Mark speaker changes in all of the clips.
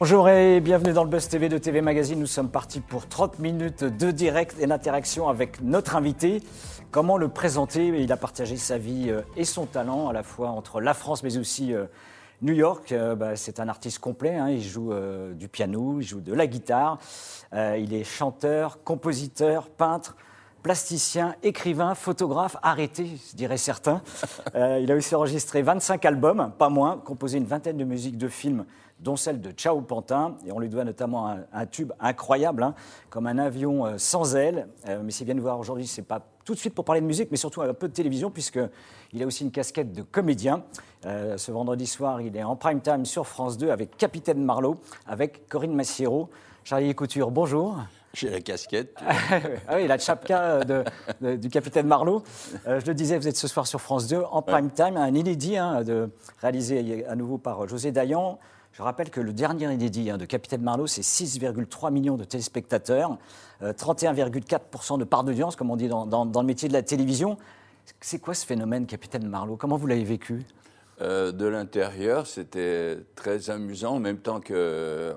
Speaker 1: Bonjour et bienvenue dans le Buzz TV de TV Magazine. Nous sommes partis pour 30 minutes de direct et d'interaction avec notre invité. Comment le présenter? Il a partagé sa vie euh, et son talent à la fois entre la France mais aussi euh, New York. Euh, bah, c'est un artiste complet. hein. Il joue du piano, il joue de la guitare. il est chanteur, compositeur, peintre plasticien, écrivain, photographe, arrêté, je dirais certains. Il a aussi enregistré 25 albums, pas moins, composé une vingtaine de musiques de films, dont celle de Ciao Pantin. Et on lui doit notamment un, un tube incroyable, hein, comme un avion euh, sans ailes. Euh, mais s'il vient nous voir aujourd'hui, c'est pas tout de suite pour parler de musique, mais surtout un peu de télévision, puisqu'il a aussi une casquette de comédien. Euh, ce vendredi soir, il est en prime time sur France 2 avec Capitaine Marlowe, avec Corinne Massiero. Charlie Couture, bonjour.
Speaker 2: J'ai la casquette.
Speaker 1: ah oui, la chapka de, de, du capitaine Marlowe. Euh, je le disais, vous êtes ce soir sur France 2 en prime time, un inédit hein, de, réalisé à nouveau par José Dayan. Je rappelle que le dernier inédit hein, de Capitaine Marlowe, c'est 6,3 millions de téléspectateurs, euh, 31,4% de part d'audience, comme on dit dans, le métier de la télévision. C'est quoi ce phénomène, Capitaine Marlowe? Comment vous l'avez vécu?
Speaker 2: Euh, De l'intérieur, c'était très amusant, en même temps que.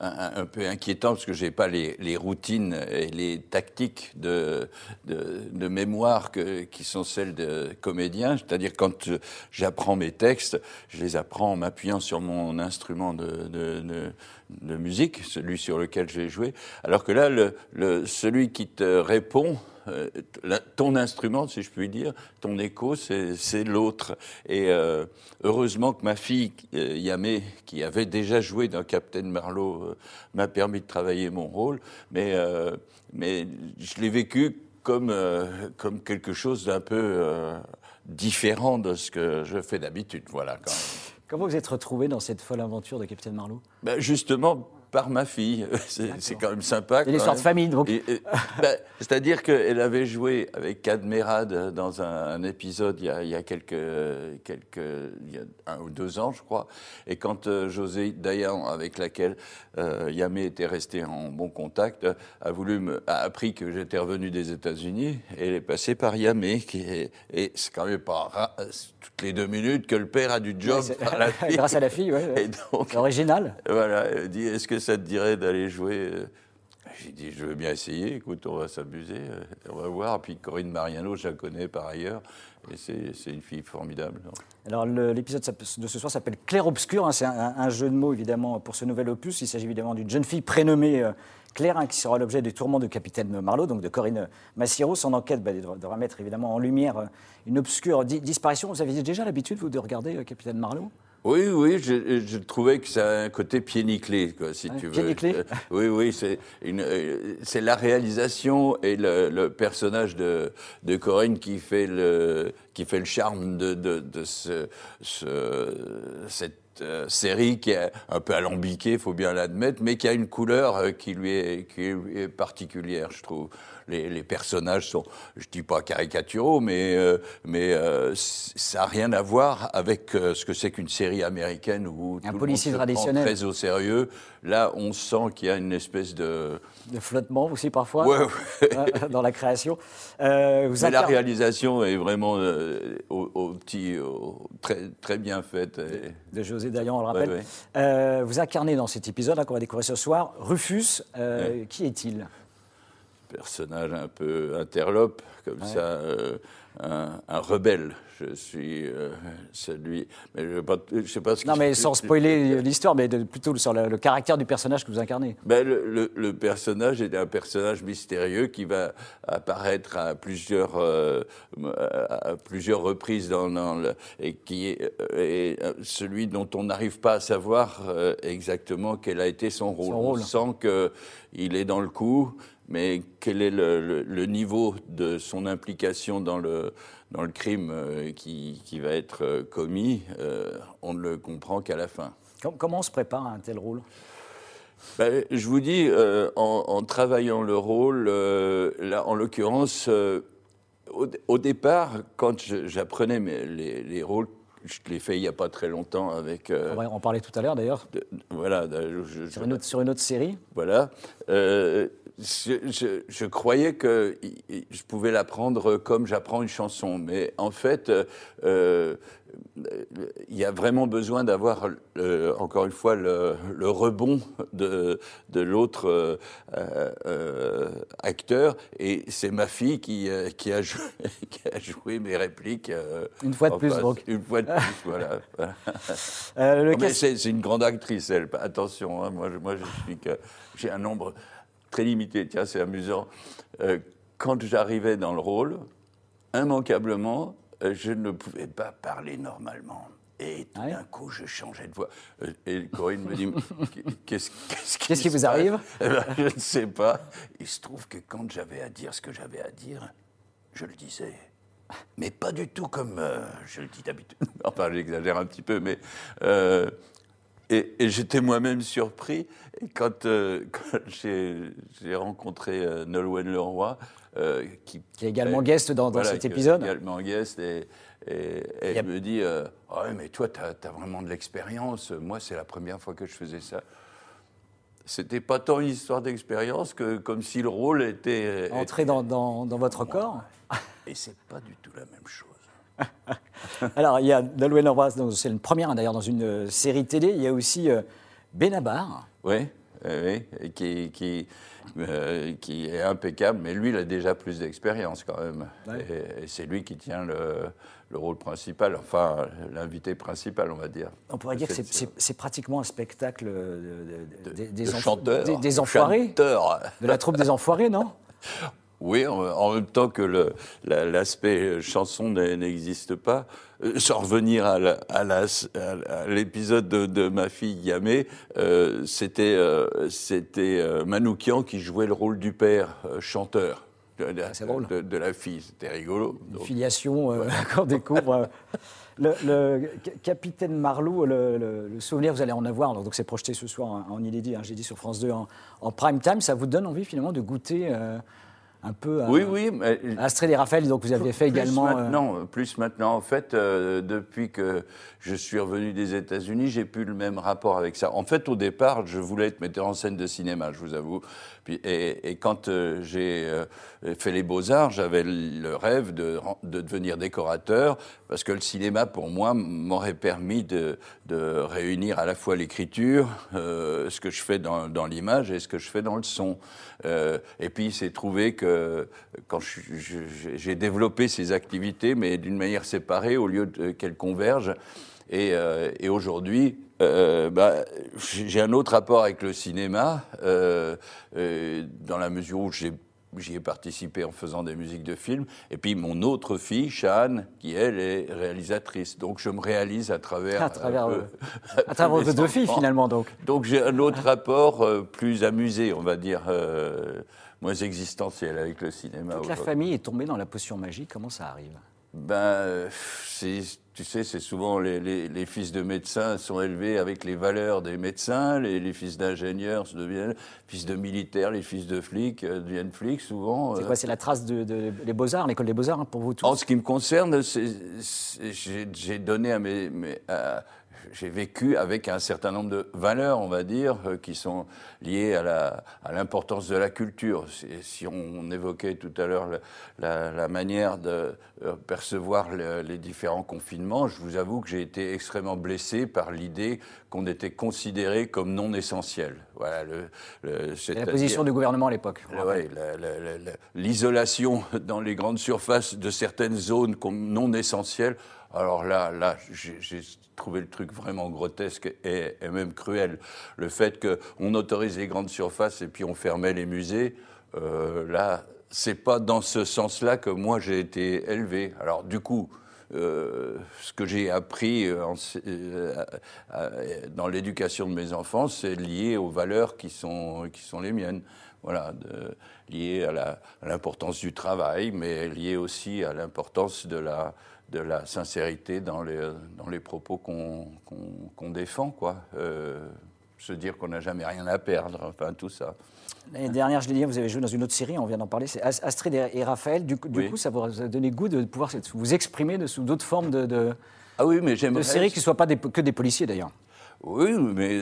Speaker 2: Un, un, peu inquiétant parce que j'ai pas les, les, routines et les tactiques de, de, de mémoire que, qui sont celles de comédien. C'est-à-dire quand j'apprends mes textes, je les apprends en m'appuyant sur mon instrument de, de, de, de musique, celui sur lequel j'ai joué. Alors que là, le, le, celui qui te répond, euh, ton instrument, si je puis dire, ton écho, c'est l'autre. Et euh, heureusement que ma fille, euh, Yamé, qui avait déjà joué dans Captain Marlowe, m'a permis de travailler mon rôle. Mais, mais je l'ai vécu comme, comme quelque chose d'un peu différent de ce que je fais d'habitude. Voilà, quand même.
Speaker 1: Comment vous êtes retrouvé dans cette folle aventure de Capitaine Marlowe?
Speaker 2: Ben Justement, par ma fille. C'est quand même sympa.
Speaker 1: C'est l'histoire de famille, donc.
Speaker 2: ben, C'est-à-dire qu'elle avait joué avec Cadmerade dans un, un épisode il y, a, il y, a, quelques, quelques, il y a un ou deux ans, je crois. Et quand euh, José Dayan, avec laquelle euh, Yamé était resté en bon contact, a voulu me, a appris que j'étais revenu des États-Unis, elle est passée par Yamé, qui est, et c'est quand même pas toutes les deux minutes que le père a du job
Speaker 1: Ouais,
Speaker 2: par la fille.
Speaker 1: Grâce à la fille, oui. Ouais. Original.
Speaker 2: Voilà, elle dit est-ce que ça te dirait d'aller jouer J'ai dit, je veux bien essayer, écoute, on va s'amuser, on va voir. Puis Corinne Mariano, je la connais par ailleurs, et c'est une fille formidable.
Speaker 1: Alors l'épisode de ce soir s'appelle Clair Obscur, hein, c'est un, jeu de mots évidemment pour ce nouvel opus. Il s'agit évidemment d'une jeune fille prénommée euh, Claire, hein, qui sera l'objet des tourments de Capitaine Marlowe, donc de Corinne Massiero. Son enquête bah, devra mettre évidemment en lumière euh, une obscure di disparition. Vous aviez déjà l'habitude, vous, de regarder euh, Capitaine Marlowe?
Speaker 2: Oui, oui, je, je, trouvais que ça a un côté pied nickelé, quoi, si
Speaker 1: ouais,
Speaker 2: tu veux.
Speaker 1: Pied
Speaker 2: euh, Oui, oui, c'est euh, c'est la réalisation et le, le, personnage de, de Corinne qui fait le, qui fait le charme de, de, de ce, ce, cette euh, série qui est un peu alambiquée, il faut bien l'admettre, mais qui a une couleur qui lui est, qui lui est particulière, je trouve. Les, les, personnages sont, je dis pas caricaturaux, mais, euh, mais euh, ça n'a rien à voir avec euh, ce que c'est qu'une série américaine où
Speaker 1: un
Speaker 2: tout
Speaker 1: policier
Speaker 2: le monde se
Speaker 1: traditionnel.
Speaker 2: prend très au sérieux. Là, on sent qu'il y a une espèce de
Speaker 1: de flottement aussi parfois
Speaker 2: ouais,
Speaker 1: ouais. dans la création.
Speaker 2: Vous mais la réalisation est vraiment au, au, petit, au, très, très bien faite.
Speaker 1: De José Dayan, on le rappelle. Ouais, vous incarnez dans cet épisode qu'on va découvrir ce soir Rufus. Euh, qui est-il?
Speaker 2: Personnage un peu interlope, comme ouais. ça, euh, un, un, rebelle. Je suis euh, celui. Mais je ne sais pas ce
Speaker 1: Non, mais sans spoiler l'histoire, mais de, plutôt sur le, le, caractère du personnage que vous incarnez.
Speaker 2: Ben, le, le, le, personnage est un personnage mystérieux qui va apparaître à plusieurs, euh, à plusieurs reprises dans, et qui est, celui dont on n'arrive pas à savoir exactement quel a été son rôle.
Speaker 1: Son rôle.
Speaker 2: On sent qu'il est dans le coup mais quel est le, le, le, niveau de son implication dans le, dans le crime euh, qui, qui, va être euh, commis euh, On ne le comprend qu'à la fin.
Speaker 1: Comment on se prépare à un tel rôle?
Speaker 2: Ben, je vous dis, euh, en, en, travaillant le rôle, euh, là, en l'occurrence, au, au, départ, quand j'apprenais les, les, rôles je l'ai fait il n'y a pas très longtemps avec.
Speaker 1: Euh, on va en parler tout à l'heure d'ailleurs.
Speaker 2: Voilà.
Speaker 1: Je, sur, une autre, sur, une autre, série?
Speaker 2: Voilà. Euh, je, je, croyais que je pouvais l'apprendre comme j'apprends une chanson, mais en fait, euh, il y a vraiment besoin d'avoir, encore une fois, le, rebond de, de l'autre euh, euh, acteur, et c'est ma fille qui, qui, a joué, qui, a joué, mes répliques.
Speaker 1: une fois de plus, donc.
Speaker 2: Une fois de plus, voilà. c'est une grande actrice, elle. Attention, hein, moi, moi, je suis que j'ai un nombre très limité. Tiens, c'est amusant. Euh, quand j'arrivais dans le rôle, immanquablement, euh, je ne pouvais pas parler normalement. Et tout d'un coup, je changeais de voix. Euh, et Corinne me dit Qu'est-ce
Speaker 1: qui, vous arrive
Speaker 2: eh ben, Je ne sais pas. Il se trouve que quand j'avais à dire ce que j'avais à dire, je le disais. Mais pas du tout comme je le dis d'habitude. Enfin, j'exagère un petit peu, mais. Et, j'étais moi-même surpris. Et quand, euh, j'ai rencontré euh, Nolwenn Leroy,
Speaker 1: euh, qui, est également guest dans, cet épisode.
Speaker 2: également guest, et, elle me dit ah Mais toi, tu as, vraiment de l'expérience. Moi, c'est la première fois que je faisais ça. C'était pas tant une histoire d'expérience que comme si le rôle était.
Speaker 1: Entré dans, dans, votre corps
Speaker 2: Et c'est pas du tout la même chose.
Speaker 1: Alors, il y a Nolwenn Leroy, c'est une première d'ailleurs dans une euh, série télé. Il y a aussi euh, Benabar.
Speaker 2: Oui, oui, qui, qui, euh, qui, est impeccable, mais lui, il a déjà plus d'expérience quand même. Et, c'est lui qui tient le, le rôle principal, enfin l'invité principal, on va dire.
Speaker 1: On pourrait dire que c'est pratiquement un spectacle des,
Speaker 2: des, chanteurs,
Speaker 1: des, des enfoirés. De la troupe des enfoirés, non?
Speaker 2: Oui, en même temps que l'aspect chanson n'existe pas. Euh, sans revenir à l'épisode de, ma fille Yamé, euh, c'était euh, euh, Manoukian qui jouait le rôle du père chanteur. De, de, la fille, c'était rigolo.
Speaker 1: Une filiation qu'on découvre. Le, capitaine Marlou, le, souvenir, vous allez en avoir, donc c'est projeté ce soir en, en inédit, hein, j'ai dit sur France 2 en, en, prime time, ça vous donne envie finalement de goûter un peu
Speaker 2: oui, oui, mais
Speaker 1: Astrid et Raphaël, donc vous aviez fait également.
Speaker 2: Euh, maintenant, Plus maintenant, en fait, euh, depuis que je suis revenu des États-Unis, j'ai plus le même rapport avec ça. En fait, au départ, je voulais être metteur en scène de cinéma, je vous avoue. Et, quand euh, j'ai fait les beaux-arts, j'avais le rêve de, de, devenir décorateur, parce que le cinéma, pour moi, m'aurait permis de, de, réunir à la fois l'écriture, ce que je fais dans l'image et ce que je fais dans le son. et puis, il s'est trouvé que quand j'ai développé ces activités, mais d'une manière séparée au lieu qu'elles convergent. Et, euh, aujourd'hui, euh, bah, j'ai un autre rapport avec le cinéma, euh, dans la mesure où j'ai J'y ai participé en faisant des musiques de films. Et puis mon autre fille, Shan, qui elle est réalisatrice. Donc je me réalise à travers.
Speaker 1: À travers, euh, à travers vos deux filles finalement donc.
Speaker 2: Donc j'ai un autre rapport plus amusé, on va dire moins existentiel avec le cinéma.
Speaker 1: Toute la famille est tombée dans la potion magique, comment ça arrive?
Speaker 2: Ben, tu sais, c'est souvent les, fils de médecins sont élevés avec les valeurs des médecins, les, fils d'ingénieurs deviennent fils de militaires, les fils de flics euh, deviennent flics souvent.
Speaker 1: C'est quoi, euh. c'est la trace de, les beaux-arts, l'école des beaux-arts hein, pour vous tous?
Speaker 2: En ce qui me concerne, j'ai donné à mes, j'ai vécu avec un certain nombre de valeurs, on va dire, euh, qui sont liées à l'importance de la culture. Si on évoquait tout à l'heure la, manière de euh, percevoir les différents confinements, je vous avoue que j'ai été extrêmement blessé par l'idée qu'on était considéré comme non essentiel.
Speaker 1: Voilà, la position du gouvernement à l'époque.
Speaker 2: Oui, l'isolation dans les grandes surfaces de certaines zones comme non essentielles. Alors là, là, j'ai trouvé le truc vraiment grotesque et, même cruel. Le fait qu'on autorise les grandes surfaces et puis on fermait les musées, euh, là, c'est pas dans ce sens-là que moi j'ai été élevé. Alors du coup, euh, ce que j'ai appris euh, dans l'éducation de mes enfants, c'est lié aux valeurs qui sont, qui sont les miennes. Voilà, lié à l'importance du travail, mais lié aussi à l'importance de la, de la sincérité dans les, dans les propos qu'on défend, quoi. Euh, se dire qu'on n'a jamais rien à perdre, enfin tout ça.
Speaker 1: L'année dernière, je l'ai dit, vous avez joué dans une autre série, on vient d'en parler, c'est Astrid et Raphaël. Du, du coup, ça vous a donné goût de pouvoir vous exprimer de, sous d'autres formes de, de,
Speaker 2: ah oui, mais de
Speaker 1: séries qui ne soient pas des, que des policiers d'ailleurs.
Speaker 2: Oui, mais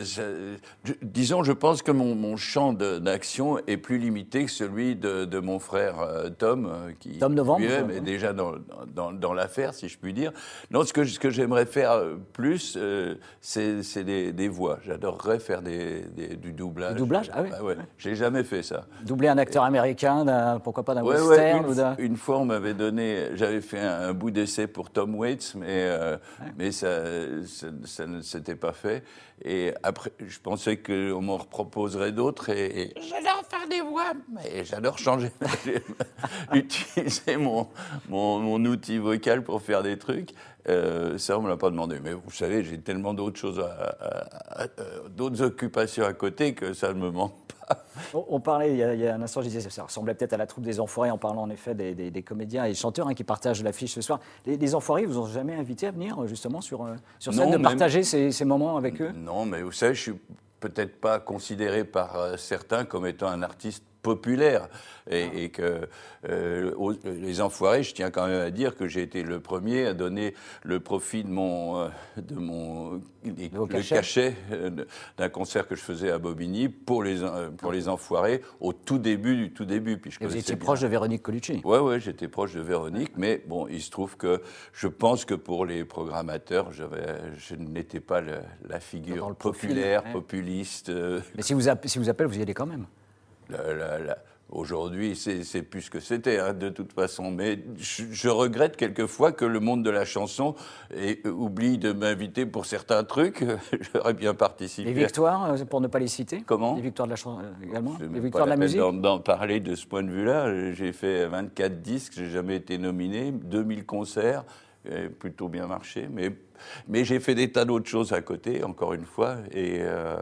Speaker 2: disons, je pense que mon, champ d'action est plus limité que celui de, mon frère euh, Tom, euh, qui
Speaker 1: Tom Novembre,
Speaker 2: est déjà dans, dans, l'affaire, si je puis dire. Non, ce que, ce que j'aimerais faire plus, c'est des, voix. J'adorerais faire des, du doublage.
Speaker 1: Du doublage? Ah oui
Speaker 2: ouais. J'ai jamais fait ça.
Speaker 1: Doubler un acteur américain, pourquoi pas d'un western
Speaker 2: une, une, fois, on m'avait donné, j'avais fait un, bout d'essai pour Tom Waits, mais, mais ça, ça ne s'était pas fait. Et après, je pensais qu'on m'en proposerait d'autres. Et, j'adore faire des voix, mais j'adore changer, utiliser mon, mon, outil vocal pour faire des trucs. Euh, ça, on me l'a pas demandé. Mais vous savez, j'ai tellement d'autres choses, d'autres occupations à côté que ça ne me manque
Speaker 1: On, parlait, il y, a, un instant, je disais, ça ressemblait peut-être à la troupe des Enfoirés en parlant en effet des, comédiens et chanteurs hein, qui partagent l'affiche ce soir. Les, Enfoirés, vous ont jamais invité à venir justement sur, euh, sur scène, de partager ces, ces, moments avec eux?
Speaker 2: Non, mais vous savez, je suis peut-être pas considéré par euh, certains comme étant un artiste populaire. Et, ah. que euh, les enfoirés, je tiens quand même à dire que j'ai été le premier à donner le profit de mon, euh, de mon le cachet, euh, d'un concert que je faisais à Bobigny pour les, pour les enfoirés au tout début du tout début.
Speaker 1: Puis je vous étiez proche de Véronique Colucci
Speaker 2: Oui, ouais, j'étais proche de Véronique, mais bon, il se trouve que je pense que pour les programmateurs, je n'étais pas la figure populaire, populiste.
Speaker 1: Mais si vous, si vous appelle, vous y allez quand même
Speaker 2: Aujourd'hui, c'est plus ce que c'était, hein, de toute façon. Mais je, regrette quelquefois que le monde de la chanson oublie de m'inviter pour certains trucs. J'aurais bien participé.
Speaker 1: Les victoires, euh, pour ne pas les citer
Speaker 2: Comment?
Speaker 1: Les victoires de la chanson euh, également Les victoires de la musique
Speaker 2: D'en parler de ce point de vue-là. J'ai fait 24 disques, j'ai jamais été nominé, 2000 concerts, plutôt bien marché. Mais, mais j'ai fait des tas d'autres choses à côté, encore une fois. Et. Euh,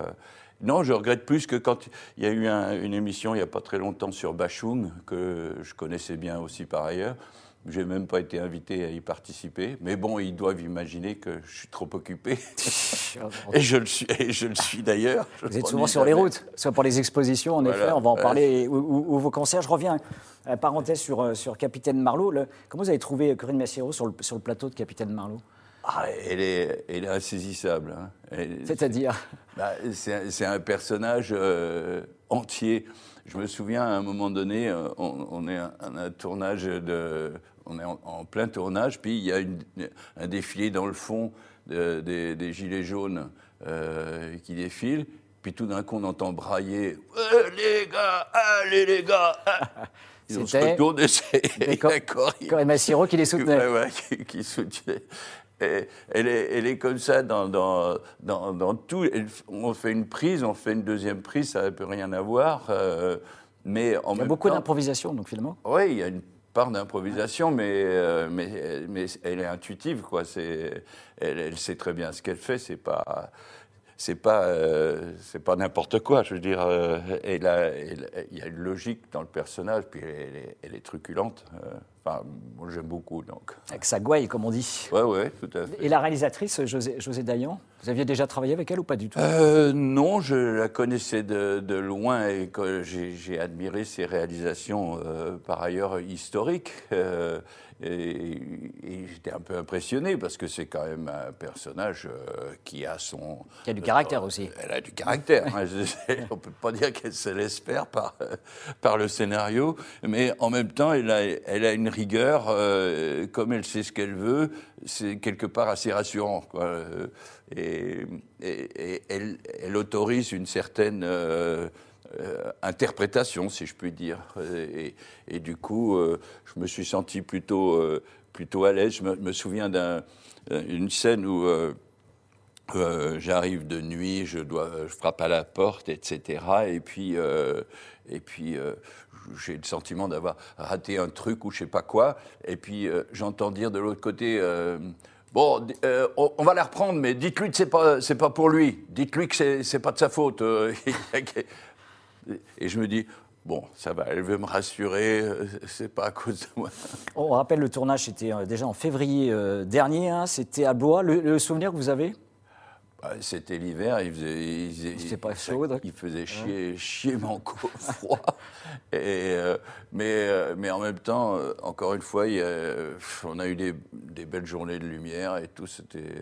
Speaker 2: non, je regrette plus que quand il y a eu une émission il n'y a pas très longtemps sur Bachung, que je connaissais bien aussi par ailleurs. Je n'ai même pas été invité à y participer. Mais bon, ils doivent imaginer que je suis trop occupé. et je le suis, et je le suis d'ailleurs.
Speaker 1: Vous êtes souvent sur les routes, soit pour les expositions, en effet, on va en parler, ou, vos concerts. Je reviens, à la parenthèse, sur, euh, sur Capitaine Marlowe. comment vous avez trouvé Corinne Massiero sur le, sur le plateau de Capitaine Marlowe?
Speaker 2: Ah, elle, est, elle est insaisissable. Hein.
Speaker 1: C'est-à-dire
Speaker 2: bah, C'est un personnage euh, entier. Je me souviens, à un moment donné, euh, on, est un, tournage de, on est en, plein tournage, puis il y a un défilé dans le fond des, gilets jaunes euh, qui défilent, puis tout d'un coup on entend brailler les gars, allez les gars
Speaker 1: Ils ont se retourné, c'est Corinne Massiro qui les soutenait.
Speaker 2: Ouais, qui, qui soutenait elle, est, elle, est, comme ça dans, dans, dans, tout. on fait une prise, on fait une deuxième prise, ça ne peut rien avoir. Euh, mais en
Speaker 1: il y a beaucoup d'improvisation, donc finalement.
Speaker 2: Oui, il y a une part d'improvisation, mais, euh, mais, mais, elle est intuitive, quoi. Elle, elle, sait très bien ce qu'elle fait. C'est pas, c'est pas, euh, c'est pas n'importe quoi. Je veux dire, il y a une logique dans le personnage, puis elle est, elle est truculente moi, j'aime beaucoup. Donc.
Speaker 1: Avec sa gouaille, comme on dit.
Speaker 2: Oui, oui, tout à fait.
Speaker 1: Et la réalisatrice, José, José Dayan, vous aviez déjà travaillé avec elle ou pas du tout?
Speaker 2: Euh, Non, je la connaissais de, de loin et j'ai admiré ses réalisations, euh, par ailleurs, historiques. Euh, et, j'étais un peu impressionné parce que c'est quand même un personnage qui a son.
Speaker 1: Qui a du caractère aussi.
Speaker 2: Elle a du caractère. Hein, on ne peut pas dire qu'elle se laisse faire par, par le scénario, mais en même temps, elle a, elle a une rigueur, euh, comme elle sait ce qu'elle veut, c'est quelque part assez rassurant. Quoi. Et, elle, autorise une certaine. Euh, euh, interprétation, si je puis dire. Et, du coup, euh, je me suis senti plutôt, euh, plutôt à l'aise. Je me, souviens d'une scène où j'arrive de nuit, je, dois, je frappe à la porte, etc. Et puis, et puis j'ai le sentiment d'avoir raté un truc ou je sais pas quoi. Et puis, j'entends dire de l'autre côté. Bon, on, va la reprendre, mais dites-lui que c'est pas c'est pas pour lui. Dites-lui que c'est pas de sa faute. Et je me dis, bon, ça va, elle veut me rassurer, euh, c'est pas à cause de moi.
Speaker 1: On rappelle, le tournage, c'était euh, déjà en février euh, dernier, hein, c'était à Blois. Le, souvenir que vous avez?
Speaker 2: C'était l'hiver, il faisait,
Speaker 1: il, pas chaud,
Speaker 2: il faisait chier, chier manco froid. Et, mais, mais en même temps, encore une fois, on a eu des, des, belles journées de lumière et tout, c'était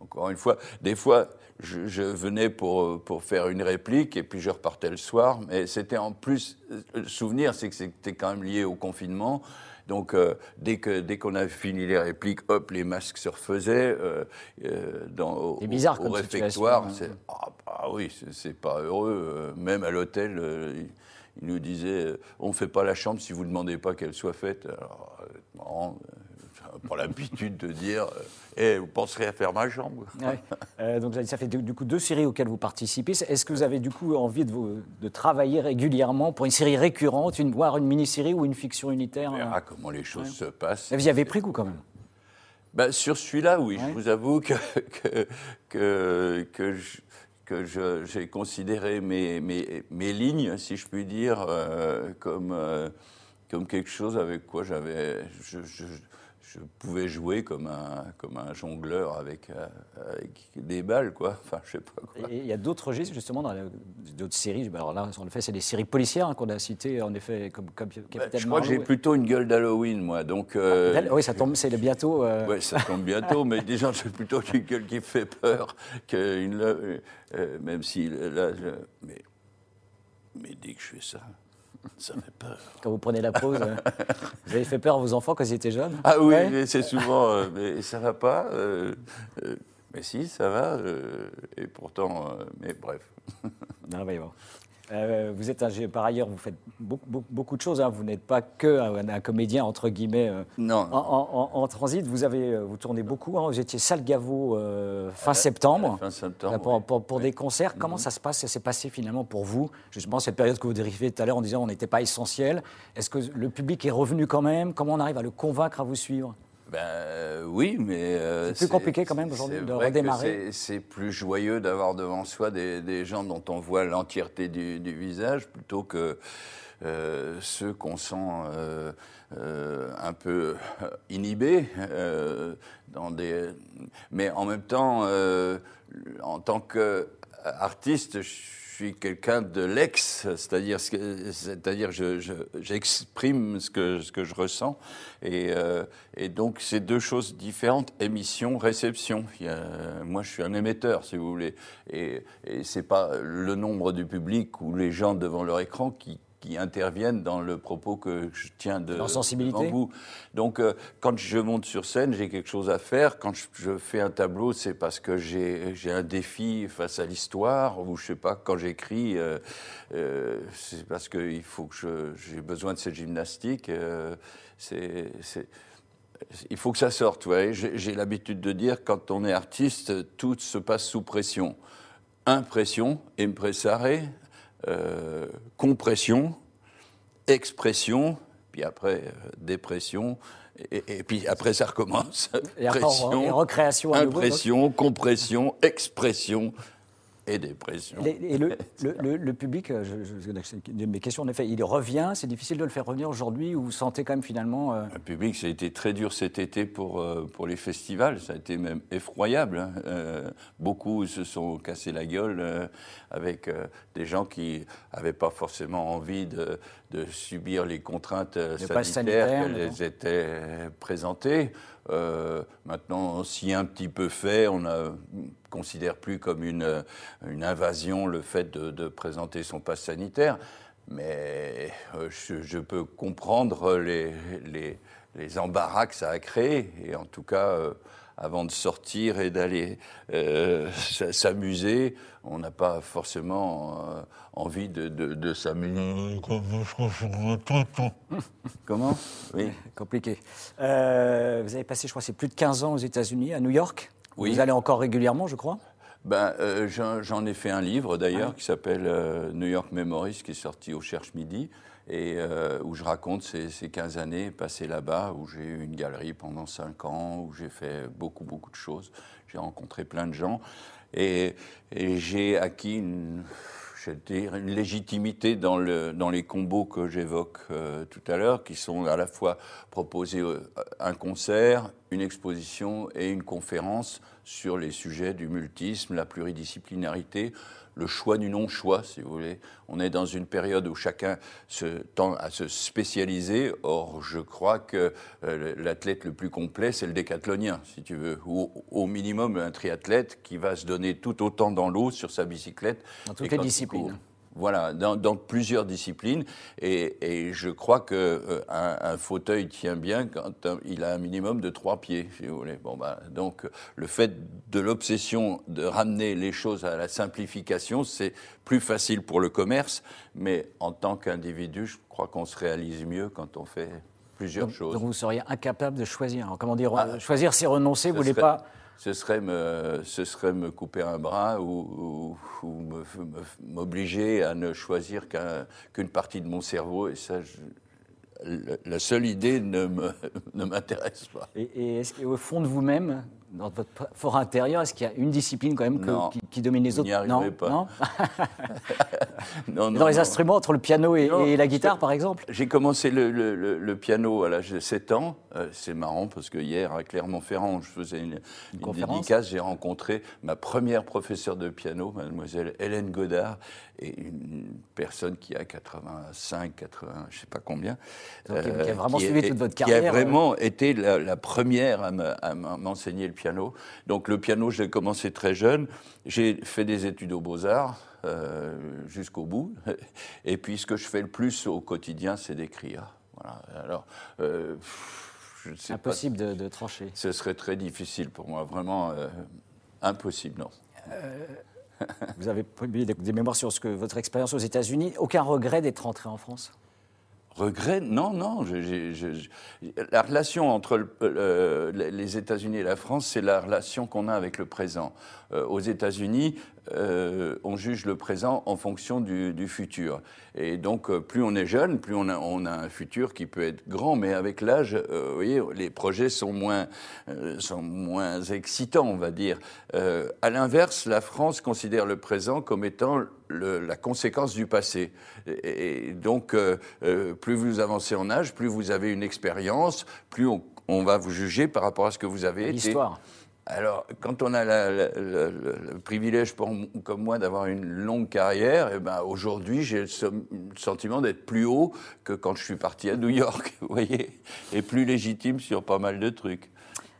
Speaker 2: encore une fois, des fois, je, venais pour, pour faire une réplique et puis je repartais le soir. Mais c'était en plus, le souvenir, c'est que c'était quand même lié au confinement. Donc, euh, dès qu'on dès qu'on a fini les répliques, hop, les masques se refaisaient. Euh,
Speaker 1: euh dans, au, bizarre au,
Speaker 2: réfectoire. Hein. Ah, bah oui, c'est pas heureux. même à l'hôtel, il, nous disait on ne fait pas la chambre si vous ne demandez pas qu'elle soit faite. Alors, marrant, pas l'habitude de dire et vous penserez à faire ma jambe.
Speaker 1: Euh, donc ça fait du coup deux séries auxquelles vous participez. Est-ce que vous avez du coup envie de, vous, de travailler régulièrement pour une série récurrente, une, voire une mini-série ou une fiction unitaire
Speaker 2: On verra comment les choses se passent.
Speaker 1: vous y avez pris coup quand même
Speaker 2: ben, Sur celui-là, oui. Je vous avoue que, que, que, que j'ai considéré mes, mes, mes, lignes, si je puis dire, euh, comme, euh, comme quelque chose avec quoi j'avais je pouvais jouer comme un, comme un jongleur avec, euh, avec des balles, quoi. Enfin, je sais pas quoi.
Speaker 1: Et il y a d'autres registres, justement, dans d'autres séries. Alors là, en effet, c'est des séries policières hein, qu'on a citées, en effet, comme, comme
Speaker 2: bah, Je crois que j'ai plutôt une gueule d'Halloween, moi. Donc, euh,
Speaker 1: ah, oui, ça tombe, c'est bientôt.
Speaker 2: Euh... Oui, ça tombe bientôt, mais déjà, j'ai plutôt une gueule qui fait peur, qu'une, euh, même si là, mais, mais dès que je fais ça. Ça fait peur.
Speaker 1: Quand vous prenez la pause, euh, vous avez fait peur à vos enfants quand ils étaient jeunes
Speaker 2: Ah oui, c'est souvent, euh, mais ça va pas. Euh, mais si, ça va. et pourtant, mais bref.
Speaker 1: Non, va y avoir. Euh, vous êtes un, par ailleurs, vous faites beaucoup, beaucoup, de choses. Hein. Vous n'êtes pas que un, comédien entre guillemets euh,
Speaker 2: non.
Speaker 1: En, transit. Vous avez, euh, vous tournez beaucoup. Hein. Vous étiez fin septembre.
Speaker 2: Fin septembre.
Speaker 1: Pour, pour, des concerts. Comment mhm. ça se passe? Ça s'est passé finalement pour vous Justement cette période que vous dérivez tout à l'heure en disant on n'était pas essentiel? Est-ce que le public est revenu quand même? Comment on arrive à le convaincre à vous suivre?
Speaker 2: Ben oui, mais
Speaker 1: euh, c'est plus compliqué quand même aujourd'hui de redémarrer.
Speaker 2: C'est plus joyeux d'avoir devant soi des, gens dont on voit l'entièreté du, visage plutôt que euh, ceux qu'on sent euh, un peu inhibés dans des. Mais en même temps, en tant qu'artiste, je suis quelqu'un de l'ex, c'est-à-dire, c'est-à-dire, j'exprime ce que je ressens, et, euh, et donc c'est deux choses différentes émission, réception. moi, je suis un émetteur, si vous voulez, et, et c'est pas le nombre du public ou les gens devant leur écran qui qui interviennent dans le propos que je tiens de
Speaker 1: sensibilité.
Speaker 2: vous. Donc, euh, quand je monte sur scène, j'ai quelque chose à faire. Quand je, fais un tableau, c'est parce que j'ai un défi face à l'histoire, ou je sais pas, quand j'écris, euh, euh, c'est parce qu'il faut que j'ai besoin de cette gymnastique. c'est il faut que ça sorte. Ouais. J'ai l'habitude de dire, quand on est artiste, tout se passe sous pression. Impression, impressare, euh, compression, expression, puis après euh, dépression, et, puis après ça recommence.
Speaker 1: Et pression, recréation
Speaker 2: impression, compression, expression, et dépression.
Speaker 1: Et, le, le, public, euh, mes questions, en effet, il revient, c'est difficile de le faire revenir aujourd'hui, ou vous sentez quand même finalement...
Speaker 2: Euh, le public, ça a été très dur cet été pour, euh, pour les festivals, ça a été même effroyable. Hein. beaucoup se sont cassés la gueule avec des gens qui n'avaient pas forcément envie de, de subir les contraintes sanitaires qu'elles étaient présentées. Euh, maintenant, si un petit peu fait, on ne considère plus comme une, une invasion le fait de, présenter son passe sanitaire. Mais euh, je, peux comprendre les, les, les, embarras que ça a créé. Et en tout cas, euh, avant de sortir et d'aller euh, s'amuser, on n'a pas forcément euh, envie de, de, s'amuser. Comment?
Speaker 1: Oui. Compliqué. Euh, vous avez passé, je crois, c'est plus de 15 ans aux États-Unis, à New York.
Speaker 2: Oui.
Speaker 1: Vous allez encore régulièrement, je crois?
Speaker 2: Ben, J'en ai fait un livre d'ailleurs ah qui s'appelle New York Memories, qui est sorti au Cherche Midi et euh, où je raconte ces, ces, 15 années passées là-bas, où j'ai eu une galerie pendant 5 ans, où j'ai fait beaucoup, beaucoup de choses. J'ai rencontré plein de gens. Et, et j'ai acquis une, dire, une légitimité dans, le, dans les combos que j'évoque euh, tout à l'heure, qui sont à la fois proposer euh, un concert, une exposition et une conférence sur les sujets du multisme, la pluridisciplinarité, le choix du non-choix, si vous voulez. On est dans une période où chacun se tend à se spécialiser. Or, je crois que euh, l'athlète le plus complet, c'est le décathlonien, si tu veux, ou au minimum un triathlète qui va se donner tout autant dans l'eau sur sa bicyclette.
Speaker 1: Dans toutes les disciplines.
Speaker 2: Voilà, dans, plusieurs disciplines. Et, je crois qu'un euh, un fauteuil tient bien quand euh, il a un minimum de trois pieds, si vous voulez. Bon, bah, donc, le fait de l'obsession de ramener les choses à la simplification, c'est plus facile pour le commerce. Mais en tant qu'individu, je crois qu'on se réalise mieux quand on fait plusieurs choses.
Speaker 1: Donc, vous seriez incapable de choisir. Comment dire ah, Choisir, c'est renoncer. Vous ne voulez pas
Speaker 2: ce serait me, couper un bras ou, m'obliger à ne choisir qu'une partie de mon cerveau. Et ça, la seule idée ne m'intéresse pas.
Speaker 1: Et, et fond de vous-même, dans votre fort intérieur, est-ce qu'il y a une discipline quand même qui, domine les autres
Speaker 2: Non, pas.
Speaker 1: Non, non, Dans les instruments, entre le piano et, la guitare, par exemple?
Speaker 2: J'ai commencé le, piano à l'âge de 7 ans. Euh, c'est marrant parce que hier, à Clermont-Ferrand, je faisais une, une, dédicace, j'ai rencontré ma première professeure de piano, mademoiselle Hélène Godard, et une personne qui a 85, 80, je ne sais pas combien.
Speaker 1: qui a euh, vraiment suivi toute votre carrière.
Speaker 2: Qui a vraiment été la, la première à m'enseigner le piano. Donc le piano, j'ai commencé très jeune. J'ai fait des études aux beaux-arts euh, jusqu'au bout. Et puis ce que je fais le plus au quotidien, c'est d'écrire. Voilà. Alors,
Speaker 1: euh, impossible de, trancher.
Speaker 2: Ce serait très difficile pour moi, vraiment euh, impossible, non.
Speaker 1: vous avez publié des mémoires sur ce que, votre expérience aux États-Unis. Aucun regret d'être rentré en France?
Speaker 2: Regret Non, non. la relation entre les États-Unis et la France, c'est la relation qu'on a avec le présent. Euh, aux États-Unis, euh, on juge le présent en fonction du, futur. Et donc, euh, plus on est jeune, plus on a, un futur qui peut être grand, mais avec l'âge, vous voyez, les projets sont moins, sont moins excitants, on va dire. à l'inverse, la France considère le présent comme étant la conséquence du passé. Et, donc, plus vous avancez en âge, plus vous avez une expérience, plus on, on, va vous juger par rapport à ce que vous avez été.
Speaker 1: L'histoire.
Speaker 2: Alors, quand on a le, privilège, pour, comme moi, d'avoir une longue carrière, eh ben, aujourd'hui, j'ai le, sentiment d'être plus haut que quand je suis parti à New York, vous voyez, et plus légitime sur pas mal de trucs.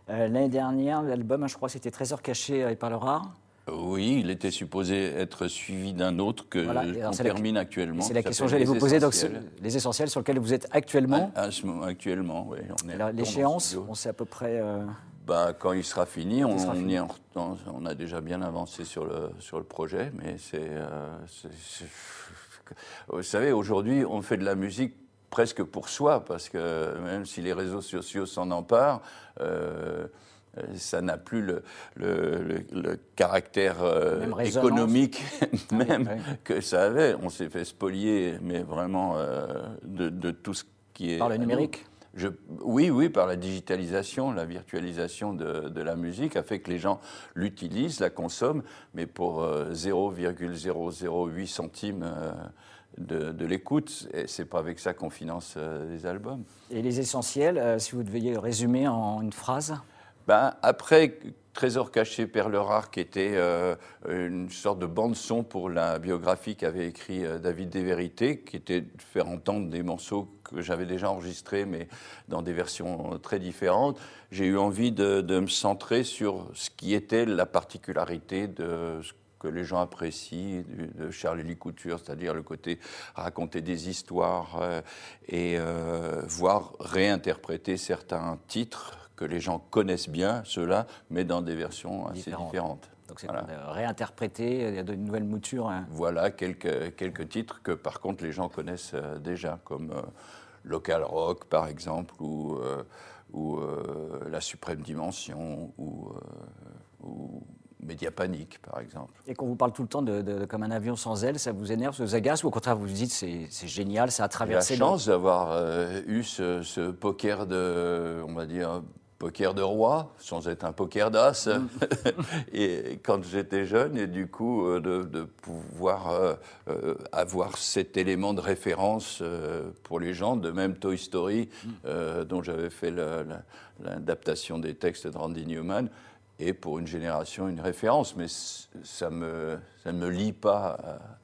Speaker 1: Euh, l'année dernière, l'album, je crois, c'était Trésor caché et par le rare.
Speaker 2: Oui, il était supposé être suivi d'un autre que voilà. termine actuellement.
Speaker 1: C'est la question que j'allais vous poser. Donc, les essentiels sur lesquels vous êtes actuellement.
Speaker 2: actuellement, oui.
Speaker 1: L'échéance, on sait à peu près. Euh,
Speaker 2: bah, quand il sera fini, on, on, a déjà bien avancé sur le, sur le projet, mais c'est. Euh, vous savez, aujourd'hui, on fait de la musique presque pour soi, parce que même si les réseaux sociaux s'en emparent, euh, ça n'a plus le, le, caractère euh, économique même que ça avait. On s'est fait spolier, mais vraiment de, de, tout ce qui est...
Speaker 1: Par le numérique
Speaker 2: oui, oui, par la digitalisation, la virtualisation de, la musique a fait que les gens l'utilisent, la consomment, mais pour 0,008 euh, centimes euh, de, de l'écoute. Et c'est pas avec ça qu'on finance euh, des albums.
Speaker 1: Et les essentiels, si vous deviez résumer en une phrase?
Speaker 2: Ben, Après Trésor caché, Perle rare, qui était euh, une sorte de bande-son pour la biographie qu'avait écrit euh, David Desvérités, qui était de faire entendre des morceaux que j'avais déjà enregistrés, mais dans des versions très différentes. J'ai eu envie de, me centrer sur ce qui était la particularité de ce que les gens apprécient de Charles-Élie Couture, c'est-à-dire le côté raconter des histoires euh, et voir réinterpréter certains titres que les gens connaissent bien, ceux-là, mais dans des versions assez différentes.
Speaker 1: Donc c'est réinterprété, il y a de nouvelles moutures. Hein.
Speaker 2: Voilà quelques, quelques titres que par contre les gens connaissent euh, déjà, comme euh, Local Rock par exemple, ou, euh, ou La Suprême Dimension, ou, ou Média Panique, par exemple.
Speaker 1: Et qu'on vous parle tout le temps de, comme un avion sans ailes, ça vous énerve, ça vous agace, ou au contraire vous vous dites c'est génial, ça a traversé.
Speaker 2: La chance d'avoir eu ce, ce, poker de, on va dire, poker de roi, sans être un poker d'as, mm. et quand j'étais jeune, et du coup, euh, de, pouvoir euh, euh, avoir cet élément de référence pour les gens, de même Toy Story, mm. dont j'avais fait l'adaptation des textes de Randy Newman, et pour une génération, une référence, mais ça, me, ça ne me lie pas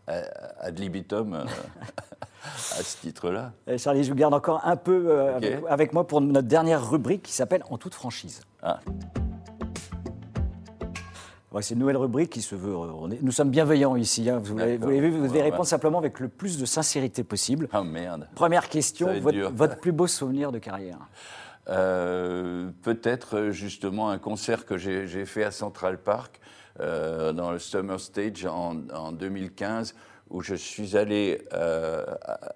Speaker 2: ad libitum à ce titre-là.
Speaker 1: Charlie, je vous garde encore un peu euh, avec, moi pour notre dernière rubrique qui s'appelle En toute franchise. Ah. c'est une nouvelle rubrique qui se veut. Euh, nous sommes bienveillants ici. Hein. vous l'avez vu, vous devez répondre simplement avec le plus de sincérité possible.
Speaker 2: Ah merde.
Speaker 1: Première question votre, votre, plus beau souvenir de carrière
Speaker 2: euh, Peut-être justement un concert que j'ai fait à Central Park dans le Summer Stage en, en 2015 où je suis allé euh,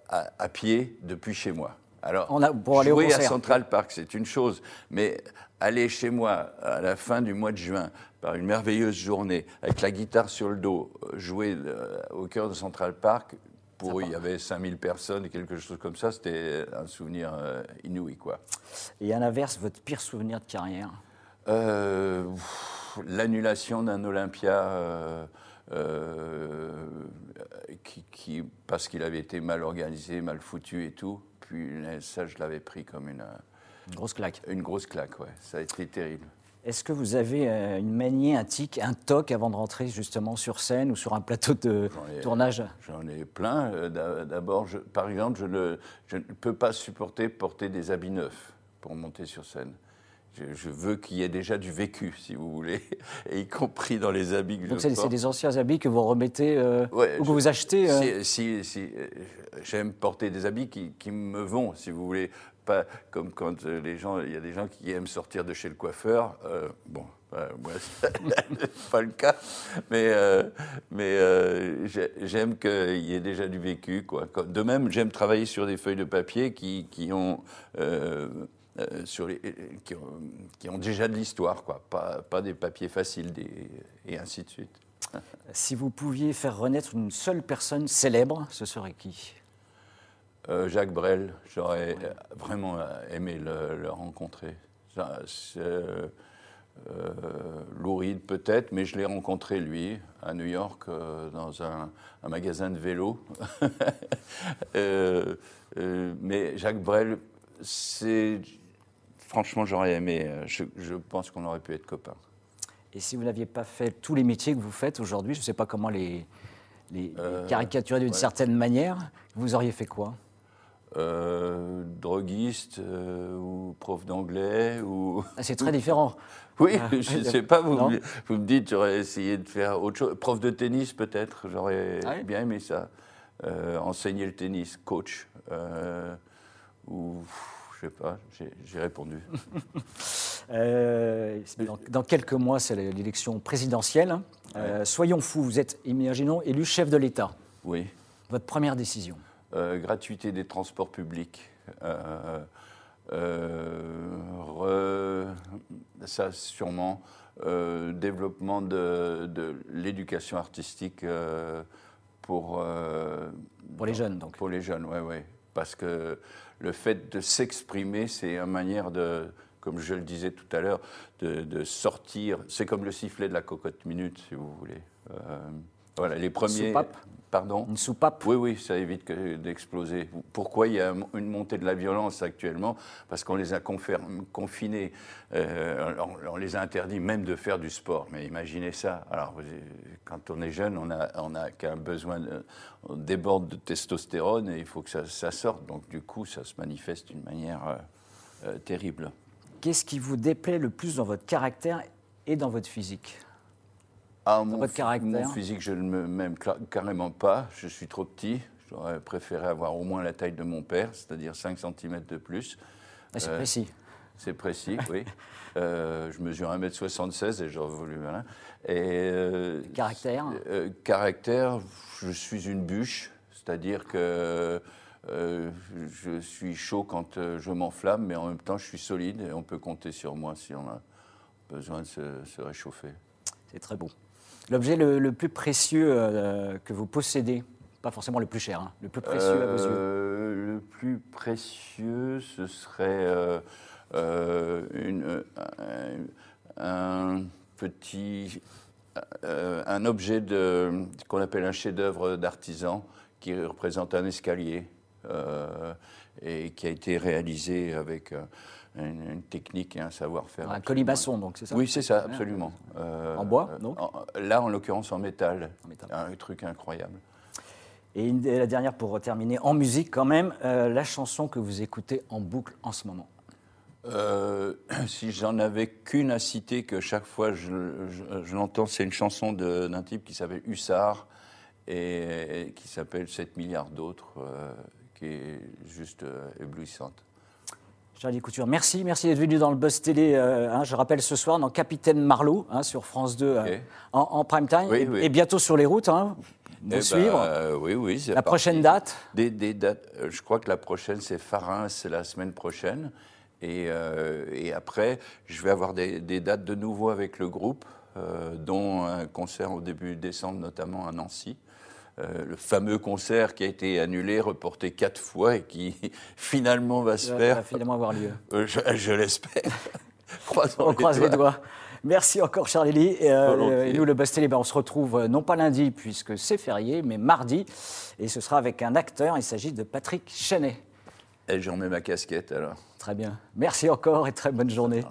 Speaker 2: à, pied depuis chez moi. Alors, On a, pour aller jouer à Central Park, c'est une chose, mais aller chez moi à la fin du mois de juin, par une merveilleuse journée, avec la guitare sur le dos, jouer euh, au cœur de Central Park, pour eux, il y avait 5000 personnes, quelque chose comme ça, c'était un souvenir euh, inouï. Quoi.
Speaker 1: Et à l'inverse, votre pire souvenir de carrière?
Speaker 2: L'annulation d'un Olympia euh, qui, parce qu'il avait été mal organisé, mal foutu et tout. Puis ça, je l'avais pris comme une,
Speaker 1: grosse claque.
Speaker 2: Une grosse claque, ouais. Ça a été terrible.
Speaker 1: Est-ce que vous avez euh, une manie, un tic, un toc avant de rentrer justement sur scène ou sur un plateau de tournage?
Speaker 2: J'en ai plein. Euh, d'abord, par exemple, je ne, je ne peux pas supporter porter des habits neufs pour monter sur scène je, veux qu'il y ait déjà du vécu, si vous voulez, et y compris dans les habits que
Speaker 1: Donc
Speaker 2: je
Speaker 1: porte. c'est des anciens habits que vous remettez euh, ou que vous achetez
Speaker 2: euh Si, si, euh, j'aime porter des habits qui, qui, me vont, si vous voulez, pas comme quand les gens, il y a des gens qui aiment sortir de chez le coiffeur. bon, moi, c'est pas le cas, mais, mais j'aime qu'il y ait déjà du vécu. Quoi. De même, j'aime travailler sur des feuilles de papier qui, qui ont euh, sur les, qui, ont, qui, ont, déjà de l'histoire, quoi. Pas, pas, des papiers faciles des, et ainsi de suite.
Speaker 1: Si vous pouviez faire renaître une seule personne célèbre, ce serait qui?
Speaker 2: Euh, Jacques Brel, j'aurais vraiment aimé le, rencontrer. Euh, Louride peut-être, mais je l'ai rencontré lui à New York dans un, un, magasin de vélo. mais Jacques Brel, c'est franchement, j'aurais aimé. Euh, je, pense qu'on aurait pu être copains.
Speaker 1: Et si vous n'aviez pas fait tous les métiers que vous faites aujourd'hui, je ne sais pas comment les, les, euh, caricaturer d'une certaine manière, vous auriez fait quoi?
Speaker 2: Euh, droguiste ou prof d'anglais ou
Speaker 1: ah, c'est très différent.
Speaker 2: oui, ah, je ne sais pas. Vous, me, vous me dites, j'aurais essayé de faire autre chose. Prof de tennis peut-être, j'aurais ah bien aimé ça. enseigner le tennis, coach ou je sais pas, j'ai répondu.
Speaker 1: Euh, dans, quelques mois, c'est l'élection présidentielle. Euh, soyons fous, vous êtes, imaginons, élu chef de l'État.
Speaker 2: Oui.
Speaker 1: Votre première décision
Speaker 2: euh, Gratuité des transports publics. ça, sûrement. développement de, de l'éducation artistique pour.
Speaker 1: pour les jeunes, donc.
Speaker 2: Pour les jeunes, oui, oui. Parce que le fait de s'exprimer, c'est une manière de, comme je le disais tout à l'heure, de, sortir. C'est comme le sifflet de la cocotte minute, si vous voulez. Euh, voilà, les premiers.
Speaker 1: Soupape
Speaker 2: Pardon
Speaker 1: Une soupape
Speaker 2: Oui, oui, ça évite d'exploser. Pourquoi il y a une montée de la violence actuellement? Parce qu'on les a confinés, euh, on, les a interdits même de faire du sport. Mais imaginez ça. Alors, quand on est jeune, on a, on a qu'un besoin, de, on déborde de testostérone et il faut que ça, sorte. Donc, du coup, ça se manifeste d'une manière euh, euh, terrible.
Speaker 1: Qu'est-ce qui vous déplaît le plus dans votre caractère et dans votre physique?
Speaker 2: Ah, mon, mon, physique, je ne m'aime carrément pas. Je suis trop petit. J'aurais préféré avoir au moins la taille de mon père, c'est-à-dire 5 cm de plus.
Speaker 1: Ah, c'est précis.
Speaker 2: C'est précis, oui. Euh, je mesure 1m76 et j'aurais voulu. Et, euh,
Speaker 1: caractère
Speaker 2: euh, Caractère, je suis une bûche, c'est-à-dire que je suis chaud quand je m'enflamme, mais en même temps, je suis solide et on peut compter sur moi si on a besoin de se réchauffer.
Speaker 1: C'est très beau. L'objet le, plus précieux euh, que vous possédez, pas forcément le plus cher, hein, le plus précieux à vos yeux.
Speaker 2: euh, Le plus précieux, ce serait euh, une- un, petit, un objet de, qu'on appelle un chef-d'œuvre d'artisan qui représente un escalier et qui a été réalisé avec une, une technique et un savoir-faire.
Speaker 1: Un colimaçon, donc, c'est ça
Speaker 2: oui, c'est ça, absolument. Euh,
Speaker 1: En bois,
Speaker 2: euh,
Speaker 1: donc
Speaker 2: en- Là, en l'occurrence, en métal.
Speaker 1: En métal.
Speaker 2: Un truc incroyable.
Speaker 1: Et une- la dernière pour terminer, en musique quand même, euh, la chanson que vous écoutez en boucle en ce moment.
Speaker 2: Euh, si j'en avais qu'une à citer, que chaque fois je, je- je l'entends, c'est une chanson d'un type qui s'appelle Hussard et, et qui s'appelle 7 milliards d'autres, euh, qui est juste euh, éblouissante.
Speaker 1: Charlie Couture, merci, merci d'être venu dans le Buzz Télé. euh, hein, je rappelle ce soir dans Capitaine Marlowe hein, sur France 2 euh, en, en prime time
Speaker 2: Oui,
Speaker 1: et,
Speaker 2: oui.
Speaker 1: et bientôt sur les routes. Hein, vous
Speaker 2: Eh ben,
Speaker 1: suivre.
Speaker 2: euh, Oui, oui.
Speaker 1: la
Speaker 2: parti.
Speaker 1: prochaine date?
Speaker 2: Des, des dates, je crois que la prochaine, c'est Farin, c'est la semaine prochaine. Et, euh, et après, je vais avoir des, des dates de nouveau avec le groupe, dont un concert au début décembre, notamment à Nancy. Euh, le fameux concert qui a été annulé, reporté quatre fois et qui finalement va se
Speaker 1: va,
Speaker 2: faire.
Speaker 1: va finalement avoir lieu.
Speaker 2: Euh, je je l'espère.
Speaker 1: On croise les doigts. Merci encore Charlie. Et, euh, et nous, le Télé, ben, on se retrouve non pas lundi puisque c'est férié, mais mardi. Et ce sera avec un acteur. Il s'agit de Patrick Chenet.
Speaker 2: Et j'en mets ma casquette alors.
Speaker 1: Très bien. Merci encore et très bonne journée.